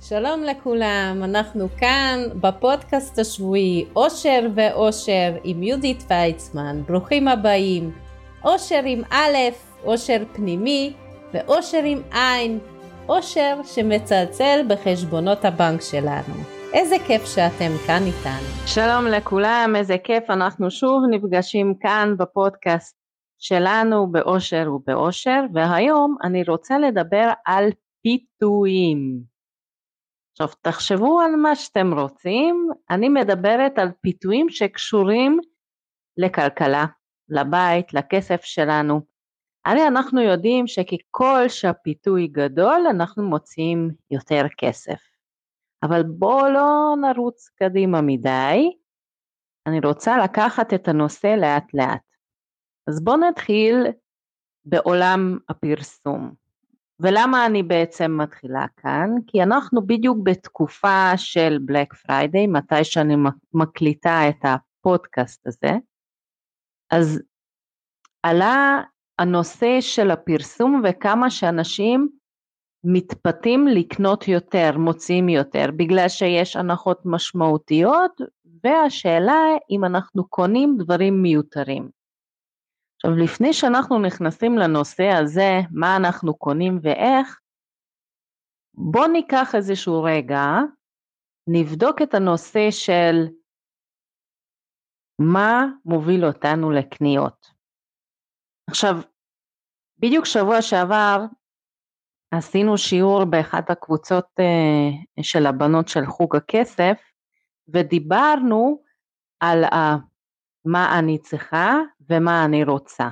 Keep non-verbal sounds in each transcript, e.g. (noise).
שלום לכולם, אנחנו כאן בפודקאסט השבועי אושר ואושר עם יהודית ויצמן, ברוכים הבאים. אושר עם א', אושר פנימי ואושר עם עין, אושר שמצלצל בחשבונות הבנק שלנו. איזה כיף שאתם כאן איתנו. שלום לכולם, איזה כיף, אנחנו שוב נפגשים כאן בפודקאסט שלנו באושר ובאושר, והיום אני רוצה לדבר על פיתויים. עכשיו תחשבו על מה שאתם רוצים, אני מדברת על פיתויים שקשורים לכלכלה, לבית, לכסף שלנו. הרי אנחנו יודעים שככל שהפיתוי גדול אנחנו מוציאים יותר כסף. אבל בואו לא נרוץ קדימה מדי, אני רוצה לקחת את הנושא לאט לאט. אז בואו נתחיל בעולם הפרסום. ולמה אני בעצם מתחילה כאן? כי אנחנו בדיוק בתקופה של Black Friday, מתי שאני מקליטה את הפודקאסט הזה, אז עלה הנושא של הפרסום וכמה שאנשים מתפתים לקנות יותר, מוציאים יותר, בגלל שיש הנחות משמעותיות, והשאלה אם אנחנו קונים דברים מיותרים. עכשיו לפני שאנחנו נכנסים לנושא הזה, מה אנחנו קונים ואיך, בואו ניקח איזשהו רגע, נבדוק את הנושא של מה מוביל אותנו לקניות. עכשיו, בדיוק שבוע שעבר עשינו שיעור באחת הקבוצות uh, של הבנות של חוג הכסף ודיברנו על מה אני צריכה ומה אני רוצה.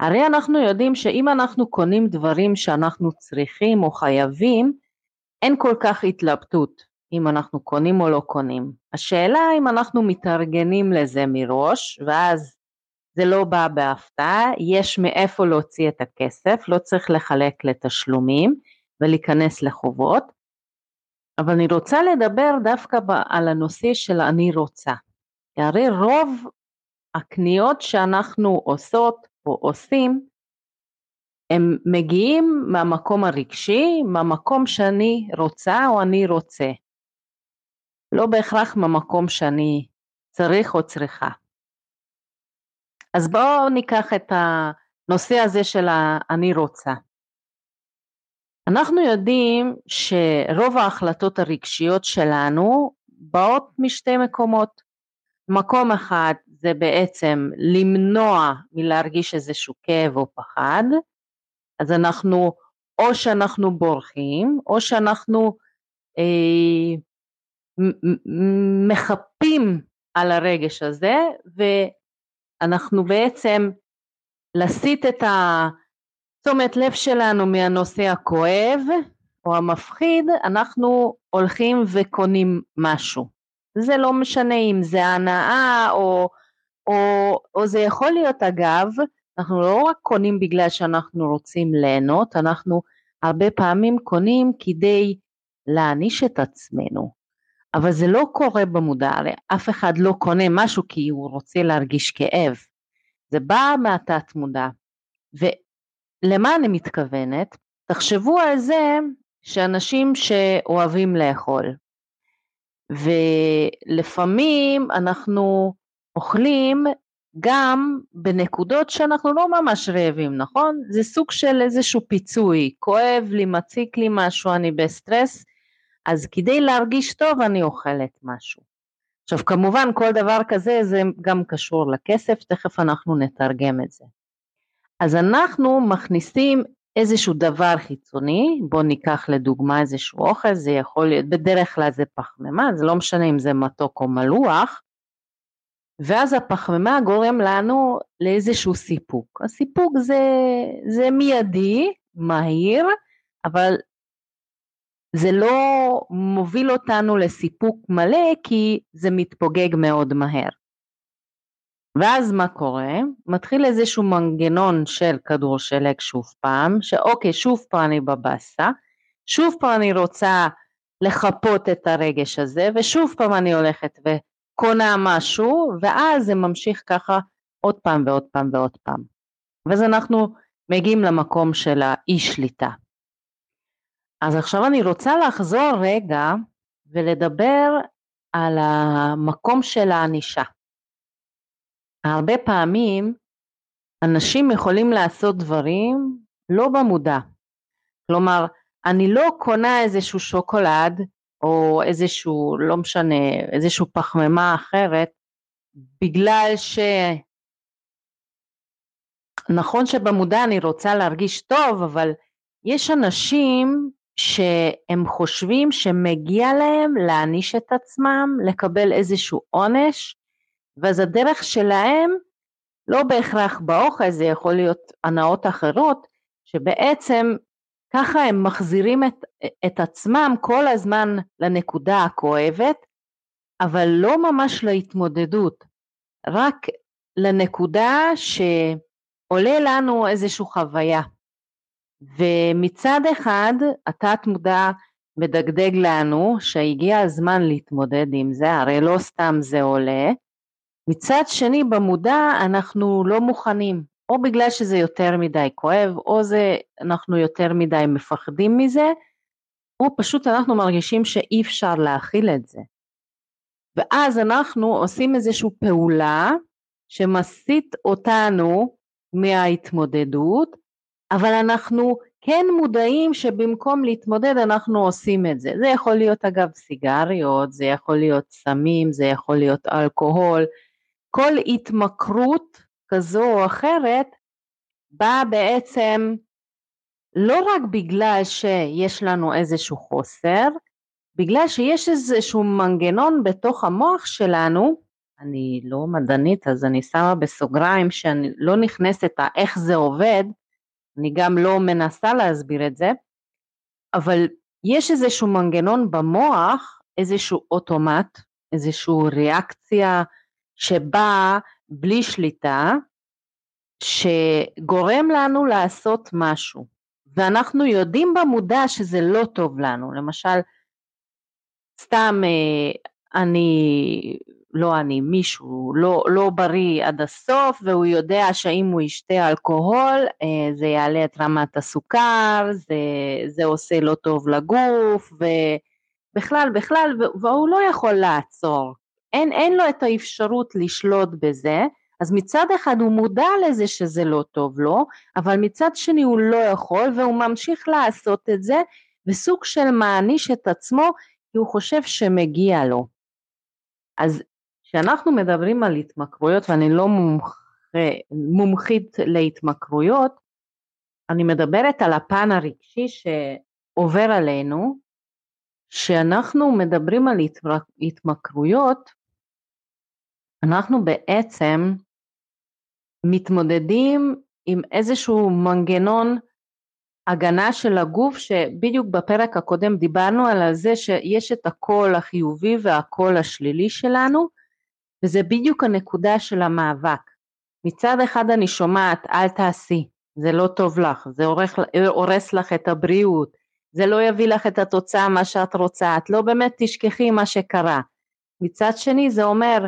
הרי אנחנו יודעים שאם אנחנו קונים דברים שאנחנו צריכים או חייבים, אין כל כך התלבטות אם אנחנו קונים או לא קונים. השאלה אם אנחנו מתארגנים לזה מראש, ואז זה לא בא בהפתעה, יש מאיפה להוציא את הכסף, לא צריך לחלק לתשלומים ולהיכנס לחובות, אבל אני רוצה לדבר דווקא על הנושא של אני רוצה. כי הרי רוב הקניות שאנחנו עושות או עושים, הם מגיעים מהמקום הרגשי, מהמקום שאני רוצה או אני רוצה. לא בהכרח מהמקום שאני צריך או צריכה. אז בואו ניקח את הנושא הזה של ה"אני רוצה". אנחנו יודעים שרוב ההחלטות הרגשיות שלנו באות משתי מקומות. מקום אחד זה בעצם למנוע מלהרגיש איזשהו כאב או פחד, אז אנחנו או שאנחנו בורחים או שאנחנו אה, מחפים על הרגש הזה ואנחנו בעצם להסיט את תשומת לב שלנו מהנושא הכואב או המפחיד, אנחנו הולכים וקונים משהו. זה לא משנה אם זה הנאה או, או, או זה יכול להיות אגב, אנחנו לא רק קונים בגלל שאנחנו רוצים ליהנות, אנחנו הרבה פעמים קונים כדי להעניש את עצמנו, אבל זה לא קורה במודע, הרי אף אחד לא קונה משהו כי הוא רוצה להרגיש כאב, זה בא מהתת מודע, ולמה אני מתכוונת? תחשבו על זה שאנשים שאוהבים לאכול, ולפעמים אנחנו אוכלים גם בנקודות שאנחנו לא ממש רעבים, נכון? זה סוג של איזשהו פיצוי, כואב לי, מציק לי משהו, אני בסטרס, אז כדי להרגיש טוב אני אוכלת משהו. עכשיו כמובן כל דבר כזה זה גם קשור לכסף, תכף אנחנו נתרגם את זה. אז אנחנו מכניסים איזשהו דבר חיצוני, בואו ניקח לדוגמה איזשהו אוכל, זה יכול להיות, בדרך כלל זה פחמימה, זה לא משנה אם זה מתוק או מלוח, ואז הפחמימה גורם לנו לאיזשהו סיפוק. הסיפוק זה, זה מיידי, מהיר, אבל זה לא מוביל אותנו לסיפוק מלא כי זה מתפוגג מאוד מהר. ואז מה קורה? מתחיל איזשהו מנגנון של כדור שלג שוב פעם, שאוקיי שוב פעם אני בבאסה, שוב פעם אני רוצה לחפות את הרגש הזה ושוב פעם אני הולכת וקונה משהו ואז זה ממשיך ככה עוד פעם ועוד פעם ועוד פעם. ואז אנחנו מגיעים למקום של האי שליטה. אז עכשיו אני רוצה לחזור רגע ולדבר על המקום של הענישה. הרבה פעמים אנשים יכולים לעשות דברים לא במודע. כלומר, אני לא קונה איזשהו שוקולד או איזשהו, לא משנה, איזשהו פחמימה אחרת, בגלל ש... נכון שבמודע אני רוצה להרגיש טוב, אבל יש אנשים שהם חושבים שמגיע להם להעניש את עצמם, לקבל איזשהו עונש, ואז הדרך שלהם, לא בהכרח באוכל, זה יכול להיות הנאות אחרות, שבעצם ככה הם מחזירים את, את עצמם כל הזמן לנקודה הכואבת, אבל לא ממש להתמודדות, רק לנקודה שעולה לנו איזושהי חוויה. ומצד אחד התת מודע מדגדג לנו שהגיע הזמן להתמודד עם זה, הרי לא סתם זה עולה. מצד שני במודע אנחנו לא מוכנים, או בגלל שזה יותר מדי כואב, או זה אנחנו יותר מדי מפחדים מזה, או פשוט אנחנו מרגישים שאי אפשר להכיל את זה. ואז אנחנו עושים איזושהי פעולה שמסיט אותנו מההתמודדות, אבל אנחנו כן מודעים שבמקום להתמודד אנחנו עושים את זה. זה יכול להיות אגב סיגריות, זה יכול להיות סמים, זה יכול להיות אלכוהול, כל התמכרות כזו או אחרת באה בעצם לא רק בגלל שיש לנו איזשהו חוסר, בגלל שיש איזשהו מנגנון בתוך המוח שלנו, אני לא מדענית אז אני שמה בסוגריים שאני לא נכנסת איך זה עובד, אני גם לא מנסה להסביר את זה, אבל יש איזשהו מנגנון במוח, איזשהו אוטומט, איזושהי ריאקציה שבאה בלי שליטה, שגורם לנו לעשות משהו, ואנחנו יודעים במודע שזה לא טוב לנו, למשל, סתם אה, אני לא אני, מישהו לא, לא בריא עד הסוף והוא יודע שאם הוא ישתה אלכוהול אה, זה יעלה את רמת הסוכר, זה, זה עושה לא טוב לגוף ובכלל בכלל והוא לא יכול לעצור, אין, אין לו את האפשרות לשלוט בזה אז מצד אחד הוא מודע לזה שזה לא טוב לו אבל מצד שני הוא לא יכול והוא ממשיך לעשות את זה וסוג של מעניש את עצמו כי הוא חושב שמגיע לו. אז כשאנחנו מדברים על התמכרויות, ואני לא מומח, מומחית להתמכרויות, אני מדברת על הפן הרגשי שעובר עלינו, כשאנחנו מדברים על התמכרויות, אנחנו בעצם מתמודדים עם איזשהו מנגנון הגנה של הגוף שבדיוק בפרק הקודם דיברנו על זה שיש את הקול החיובי והקול השלילי שלנו וזה בדיוק הנקודה של המאבק. מצד אחד אני שומעת אל תעשי, זה לא טוב לך, זה הורס לך את הבריאות, זה לא יביא לך את התוצאה מה שאת רוצה, את לא באמת תשכחי מה שקרה. מצד שני זה אומר,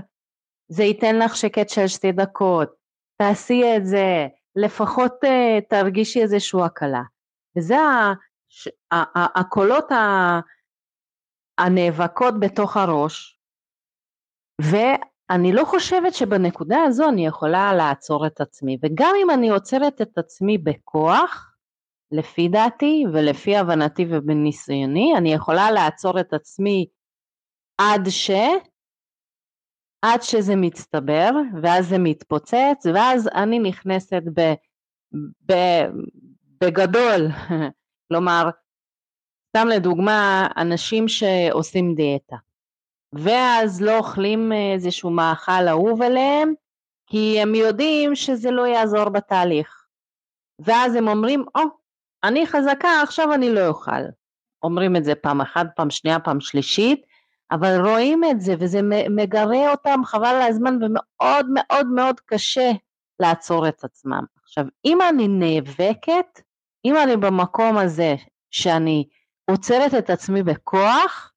זה ייתן לך שקט של שתי דקות, תעשי את זה, לפחות uh, תרגישי איזושהי הקלה. וזה הקולות הנאבקות בתוך הראש, אני לא חושבת שבנקודה הזו אני יכולה לעצור את עצמי, וגם אם אני עוצרת את עצמי בכוח, לפי דעתי ולפי הבנתי ובניסיוני, אני יכולה לעצור את עצמי עד ש... עד שזה מצטבר, ואז זה מתפוצץ, ואז אני נכנסת ב... ב... בגדול, (laughs) כלומר, סתם לדוגמה, אנשים שעושים דיאטה. ואז לא אוכלים איזשהו מאכל אהוב עליהם, כי הם יודעים שזה לא יעזור בתהליך. ואז הם אומרים, או, oh, אני חזקה, עכשיו אני לא אוכל. אומרים את זה פעם אחת, פעם שנייה, פעם שלישית, אבל רואים את זה וזה מגרה אותם חבל על הזמן ומאוד מאוד מאוד קשה לעצור את עצמם. עכשיו, אם אני נאבקת, אם אני במקום הזה שאני עוצרת את עצמי בכוח,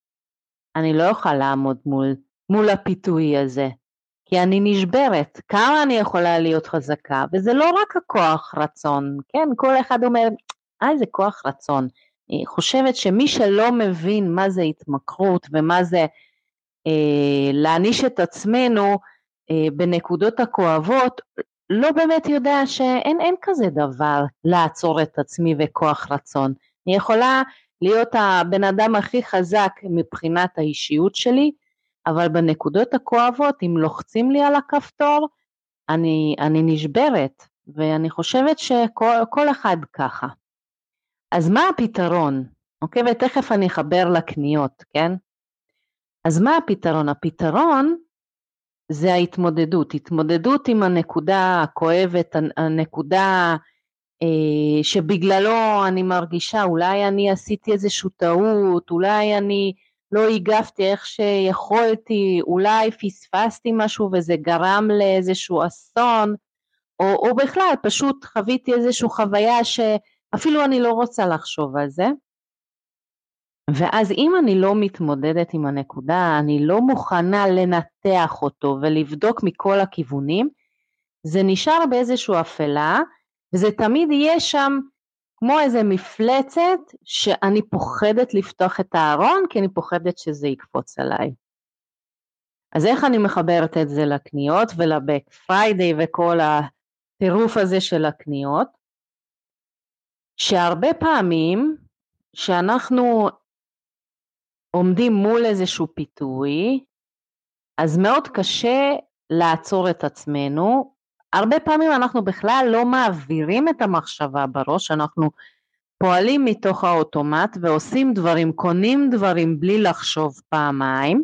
אני לא אוכל לעמוד מול, מול הפיתוי הזה, כי אני נשברת, כמה אני יכולה להיות חזקה, וזה לא רק הכוח רצון, כן, כל אחד אומר, אה זה כוח רצון, חושבת שמי שלא מבין מה זה התמכרות ומה זה אה, להעניש את עצמנו אה, בנקודות הכואבות, לא באמת יודע שאין כזה דבר לעצור את עצמי וכוח רצון. אני יכולה להיות הבן אדם הכי חזק מבחינת האישיות שלי, אבל בנקודות הכואבות, אם לוחצים לי על הכפתור, אני, אני נשברת, ואני חושבת שכל אחד ככה. אז מה הפתרון? אוקיי, ותכף אני אחבר לקניות, כן? אז מה הפתרון? הפתרון זה ההתמודדות, התמודדות עם הנקודה הכואבת, הנקודה אה, שבגללו אני מרגישה אולי אני עשיתי איזושהי טעות, אולי אני לא הגבתי איך שיכולתי, אולי פספסתי משהו וזה גרם לאיזשהו אסון, או, או בכלל פשוט חוויתי איזושהי חוויה שאפילו אני לא רוצה לחשוב על זה. ואז אם אני לא מתמודדת עם הנקודה, אני לא מוכנה לנתח אותו ולבדוק מכל הכיוונים, זה נשאר באיזושהי אפלה, וזה תמיד יהיה שם כמו איזה מפלצת שאני פוחדת לפתוח את הארון, כי אני פוחדת שזה יקפוץ עליי. אז איך אני מחברת את זה לקניות ול Black Friday וכל הטירוף הזה של הקניות? שהרבה פעמים שאנחנו עומדים מול איזשהו פיתוי, אז מאוד קשה לעצור את עצמנו. הרבה פעמים אנחנו בכלל לא מעבירים את המחשבה בראש, אנחנו פועלים מתוך האוטומט ועושים דברים, קונים דברים בלי לחשוב פעמיים,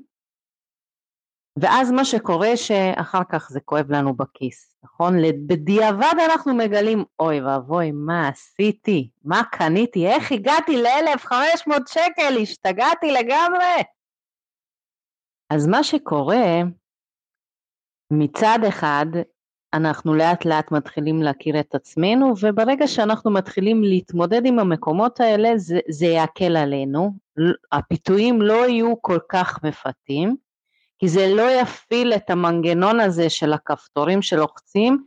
ואז מה שקורה שאחר כך זה כואב לנו בכיס, נכון? בדיעבד אנחנו מגלים, אוי ואבוי, מה עשיתי? מה קניתי? איך הגעתי ל-1500 שקל? השתגעתי לגמרי. אז מה שקורה, מצד אחד, אנחנו לאט לאט מתחילים להכיר את עצמנו, וברגע שאנחנו מתחילים להתמודד עם המקומות האלה, זה, זה יקל עלינו, הפיתויים לא יהיו כל כך מפתים, כי זה לא יפעיל את המנגנון הזה של הכפתורים שלוחצים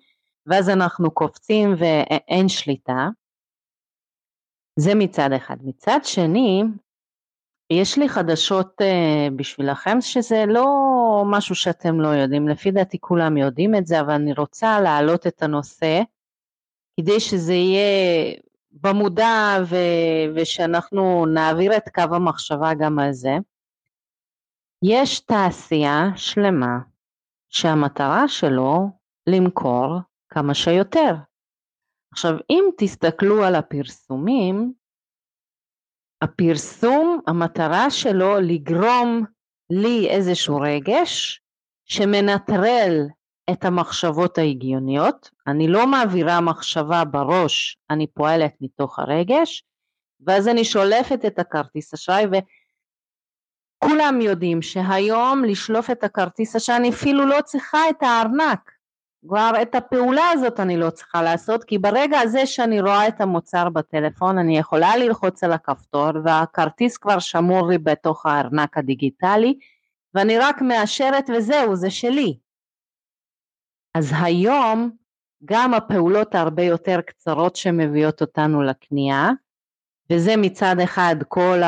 ואז אנחנו קופצים ואין שליטה. זה מצד אחד. מצד שני, יש לי חדשות uh, בשבילכם שזה לא משהו שאתם לא יודעים, לפי דעתי כולם יודעים את זה, אבל אני רוצה להעלות את הנושא כדי שזה יהיה במודע ו- ושאנחנו נעביר את קו המחשבה גם על זה. יש תעשייה שלמה שהמטרה שלו למכור כמה שיותר. עכשיו אם תסתכלו על הפרסומים, הפרסום המטרה שלו לגרום לי איזשהו רגש שמנטרל את המחשבות ההגיוניות, אני לא מעבירה מחשבה בראש, אני פועלת מתוך הרגש, ואז אני שולפת את הכרטיס אשראי כולם יודעים שהיום לשלוף את הכרטיס שאני אפילו לא צריכה את הארנק, כבר את הפעולה הזאת אני לא צריכה לעשות כי ברגע הזה שאני רואה את המוצר בטלפון אני יכולה ללחוץ על הכפתור והכרטיס כבר שמור לי בתוך הארנק הדיגיטלי ואני רק מאשרת וזהו זה שלי. אז היום גם הפעולות הרבה יותר קצרות שמביאות אותנו לקנייה וזה מצד אחד כל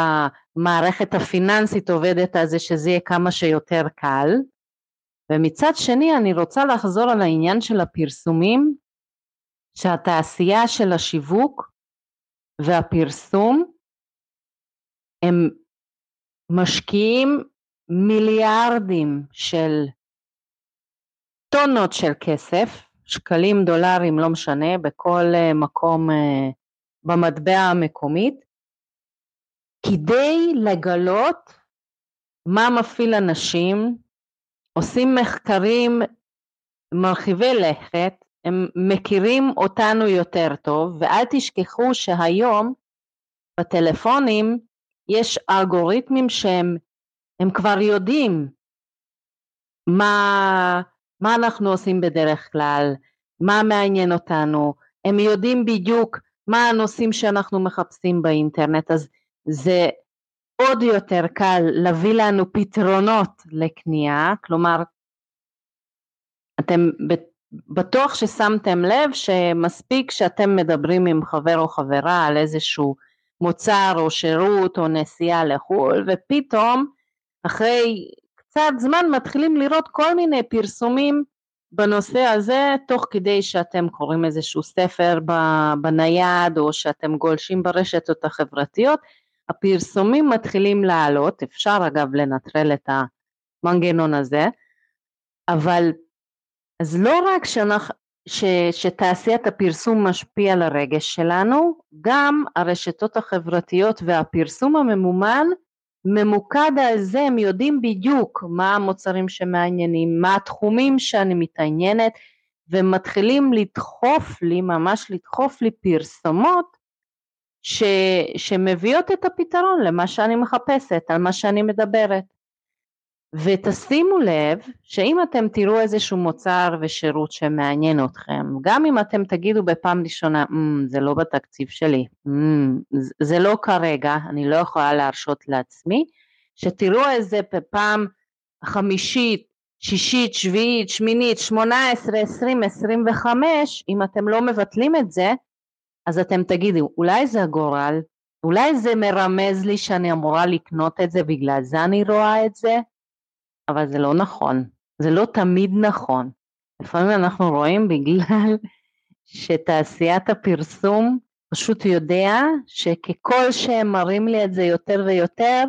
המערכת הפיננסית עובדת על זה שזה יהיה כמה שיותר קל, ומצד שני אני רוצה לחזור על העניין של הפרסומים, שהתעשייה של השיווק והפרסום הם משקיעים מיליארדים של טונות של כסף, שקלים, דולרים, לא משנה, בכל אה, מקום אה, במטבע המקומית, כדי לגלות מה מפעיל אנשים, עושים מחקרים מרחיבי לכת, הם מכירים אותנו יותר טוב, ואל תשכחו שהיום בטלפונים יש אלגוריתמים שהם הם כבר יודעים מה, מה אנחנו עושים בדרך כלל, מה מעניין אותנו, הם יודעים בדיוק מה הנושאים שאנחנו מחפשים באינטרנט, אז זה עוד יותר קל להביא לנו פתרונות לקנייה, כלומר אתם בטוח ששמתם לב שמספיק שאתם מדברים עם חבר או חברה על איזשהו מוצר או שירות או נסיעה לחו"ל ופתאום אחרי קצת זמן מתחילים לראות כל מיני פרסומים בנושא הזה תוך כדי שאתם קוראים איזשהו ספר בנייד או שאתם גולשים ברשתות החברתיות הפרסומים מתחילים לעלות, אפשר אגב לנטרל את המנגנון הזה, אבל אז לא רק שאנחנו, ש, שתעשיית הפרסום משפיע על הרגש שלנו, גם הרשתות החברתיות והפרסום הממומן ממוקד על זה, הם יודעים בדיוק מה המוצרים שמעניינים, מה התחומים שאני מתעניינת, ומתחילים לדחוף לי, ממש לדחוף לי פרסומות ש, שמביאות את הפתרון למה שאני מחפשת, על מה שאני מדברת. ותשימו לב שאם אתם תראו איזשהו מוצר ושירות שמעניין אתכם, גם אם אתם תגידו בפעם ראשונה, mm, זה לא בתקציב שלי, mm, זה לא כרגע, אני לא יכולה להרשות לעצמי, שתראו איזה פעם חמישית, שישית, שביעית, שמינית, שמונה עשרה, עשרים, עשרים וחמש, אם אתם לא מבטלים את זה, אז אתם תגידו, אולי זה הגורל, אולי זה מרמז לי שאני אמורה לקנות את זה, בגלל זה אני רואה את זה, אבל זה לא נכון, זה לא תמיד נכון. לפעמים אנחנו רואים בגלל שתעשיית הפרסום פשוט יודע שככל שהם מראים לי את זה יותר ויותר,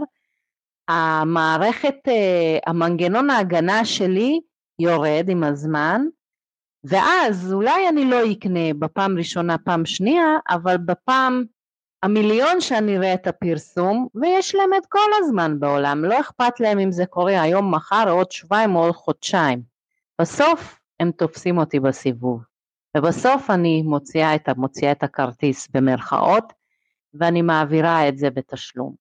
המערכת, אה, המנגנון ההגנה שלי יורד עם הזמן, ואז אולי אני לא אקנה בפעם ראשונה, פעם שנייה, אבל בפעם המיליון שאני אראה את הפרסום, ויש להם את כל הזמן בעולם, לא אכפת להם אם זה קורה היום, מחר, עוד שבועיים או עוד חודשיים. בסוף הם תופסים אותי בסיבוב, ובסוף אני מוציאה את, מוציאה את הכרטיס במרכאות, ואני מעבירה את זה בתשלום.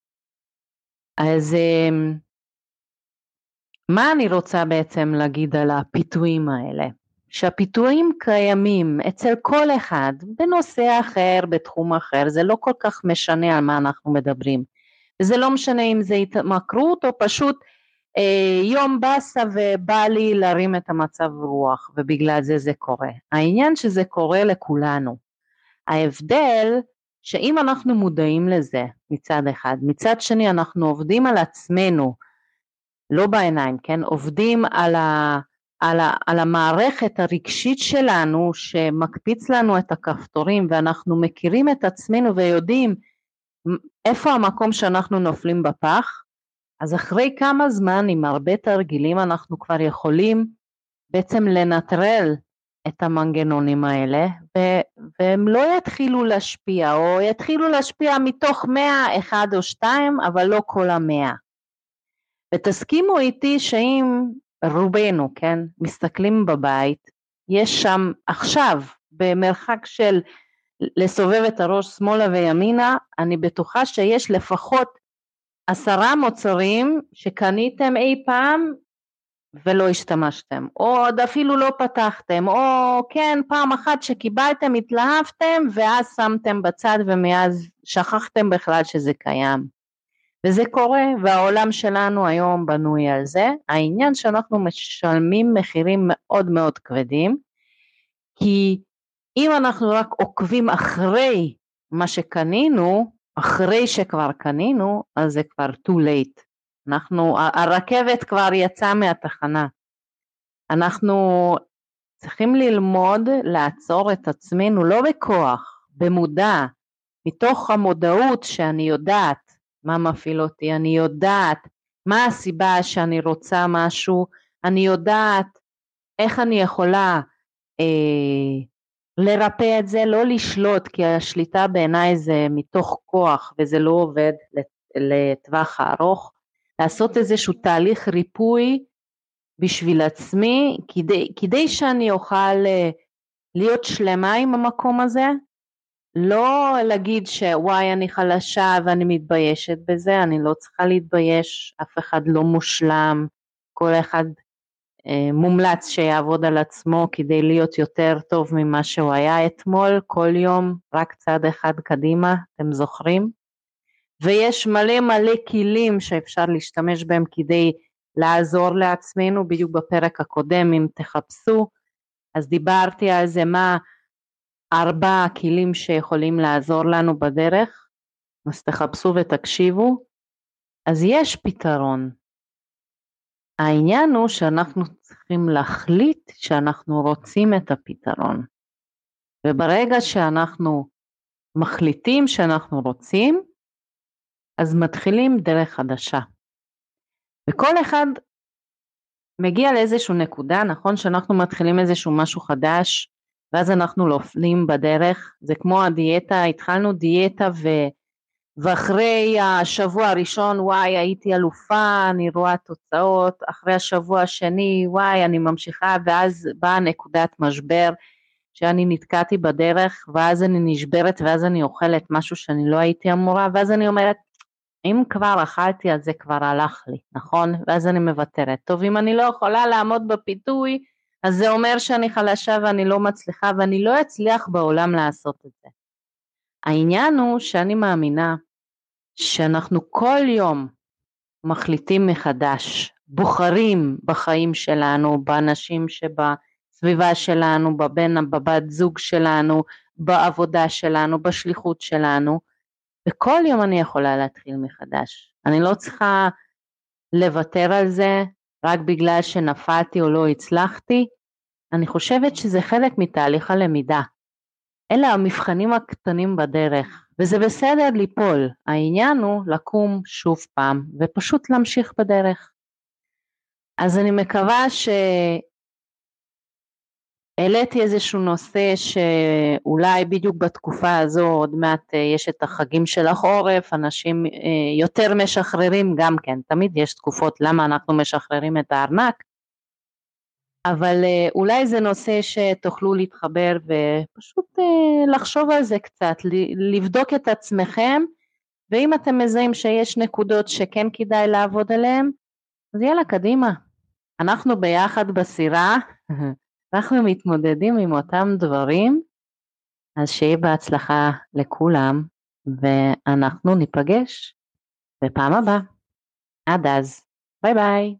אז אמ, מה אני רוצה בעצם להגיד על הפיתויים האלה? שהפיתויים קיימים אצל כל אחד בנושא אחר, בתחום אחר, זה לא כל כך משנה על מה אנחנו מדברים. וזה לא משנה אם זה התמכרות או פשוט אה, יום באסה ובא לי להרים את המצב רוח ובגלל זה זה קורה. העניין שזה קורה לכולנו. ההבדל שאם אנחנו מודעים לזה מצד אחד, מצד שני אנחנו עובדים על עצמנו, לא בעיניים, כן, עובדים על ה... על, ה, על המערכת הרגשית שלנו שמקפיץ לנו את הכפתורים ואנחנו מכירים את עצמנו ויודעים איפה המקום שאנחנו נופלים בפח, אז אחרי כמה זמן עם הרבה תרגילים אנחנו כבר יכולים בעצם לנטרל את המנגנונים האלה ו- והם לא יתחילו להשפיע או יתחילו להשפיע מתוך מאה אחד או שתיים אבל לא כל המאה. ותסכימו איתי שאם רובנו, כן, מסתכלים בבית, יש שם עכשיו, במרחק של לסובב את הראש שמאלה וימינה, אני בטוחה שיש לפחות עשרה מוצרים שקניתם אי פעם ולא השתמשתם, או עוד אפילו לא פתחתם, או כן פעם אחת שקיבלתם התלהבתם ואז שמתם בצד ומאז שכחתם בכלל שזה קיים. וזה קורה והעולם שלנו היום בנוי על זה, העניין שאנחנו משלמים מחירים מאוד מאוד כבדים כי אם אנחנו רק עוקבים אחרי מה שקנינו, אחרי שכבר קנינו, אז זה כבר too late. אנחנו, הרכבת כבר יצאה מהתחנה. אנחנו צריכים ללמוד לעצור את עצמנו לא בכוח, במודע, מתוך המודעות שאני יודעת מה מפעיל אותי, אני יודעת. מה הסיבה שאני רוצה משהו, אני יודעת איך אני יכולה אה, לרפא את זה, לא לשלוט, כי השליטה בעיניי זה מתוך כוח וזה לא עובד לטווח הארוך, לעשות איזשהו תהליך ריפוי בשביל עצמי, כדי, כדי שאני אוכל אה, להיות שלמה עם המקום הזה, לא להגיד שוואי אני חלשה ואני מתביישת בזה, אני לא צריכה להתבייש, אף אחד לא מושלם, כל אחד אה, מומלץ שיעבוד על עצמו כדי להיות יותר טוב ממה שהוא היה אתמול, כל יום רק צעד אחד קדימה, אתם זוכרים? ויש מלא מלא כלים שאפשר להשתמש בהם כדי לעזור לעצמנו, בדיוק בפרק הקודם אם תחפשו, אז דיברתי על זה מה ארבע כלים שיכולים לעזור לנו בדרך, אז תחפשו ותקשיבו, אז יש פתרון. העניין הוא שאנחנו צריכים להחליט שאנחנו רוצים את הפתרון. וברגע שאנחנו מחליטים שאנחנו רוצים, אז מתחילים דרך חדשה. וכל אחד מגיע לאיזושהי נקודה, נכון שאנחנו מתחילים איזשהו משהו חדש, ואז אנחנו נופלים בדרך, זה כמו הדיאטה, התחלנו דיאטה ו... ואחרי השבוע הראשון וואי הייתי אלופה, אני רואה תוצאות, אחרי השבוע השני וואי אני ממשיכה ואז באה נקודת משבר שאני נתקעתי בדרך ואז אני נשברת ואז אני אוכלת משהו שאני לא הייתי אמורה ואז אני אומרת אם כבר אכלתי אז זה כבר הלך לי, נכון? ואז אני מוותרת. טוב אם אני לא יכולה לעמוד בפיתוי אז זה אומר שאני חלשה ואני לא מצליחה ואני לא אצליח בעולם לעשות את זה. העניין הוא שאני מאמינה שאנחנו כל יום מחליטים מחדש, בוחרים בחיים שלנו, באנשים שבסביבה שלנו, בבן, בבת זוג שלנו, בעבודה שלנו, בשליחות שלנו, וכל יום אני יכולה להתחיל מחדש. אני לא צריכה לוותר על זה רק בגלל שנפלתי או לא הצלחתי, אני חושבת שזה חלק מתהליך הלמידה. אלה המבחנים הקטנים בדרך, וזה בסדר ליפול, העניין הוא לקום שוב פעם ופשוט להמשיך בדרך. אז אני מקווה שהעליתי איזשהו נושא שאולי בדיוק בתקופה הזו עוד מעט אה, יש את החגים של החורף, אנשים אה, יותר משחררים גם כן, תמיד יש תקופות למה אנחנו משחררים את הארנק, אבל אה, אולי זה נושא שתוכלו להתחבר ופשוט לחשוב על זה קצת, לבדוק את עצמכם ואם אתם מזהים שיש נקודות שכן כדאי לעבוד עליהן אז יאללה קדימה, אנחנו ביחד בסירה, (laughs) אנחנו מתמודדים עם אותם דברים אז שיהיה בהצלחה לכולם ואנחנו ניפגש בפעם הבאה. עד אז, ביי ביי.